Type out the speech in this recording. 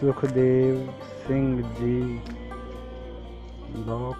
ਸੁਖਦੇਵ ਸਿੰਘ ਜੀ। ਲੋਕ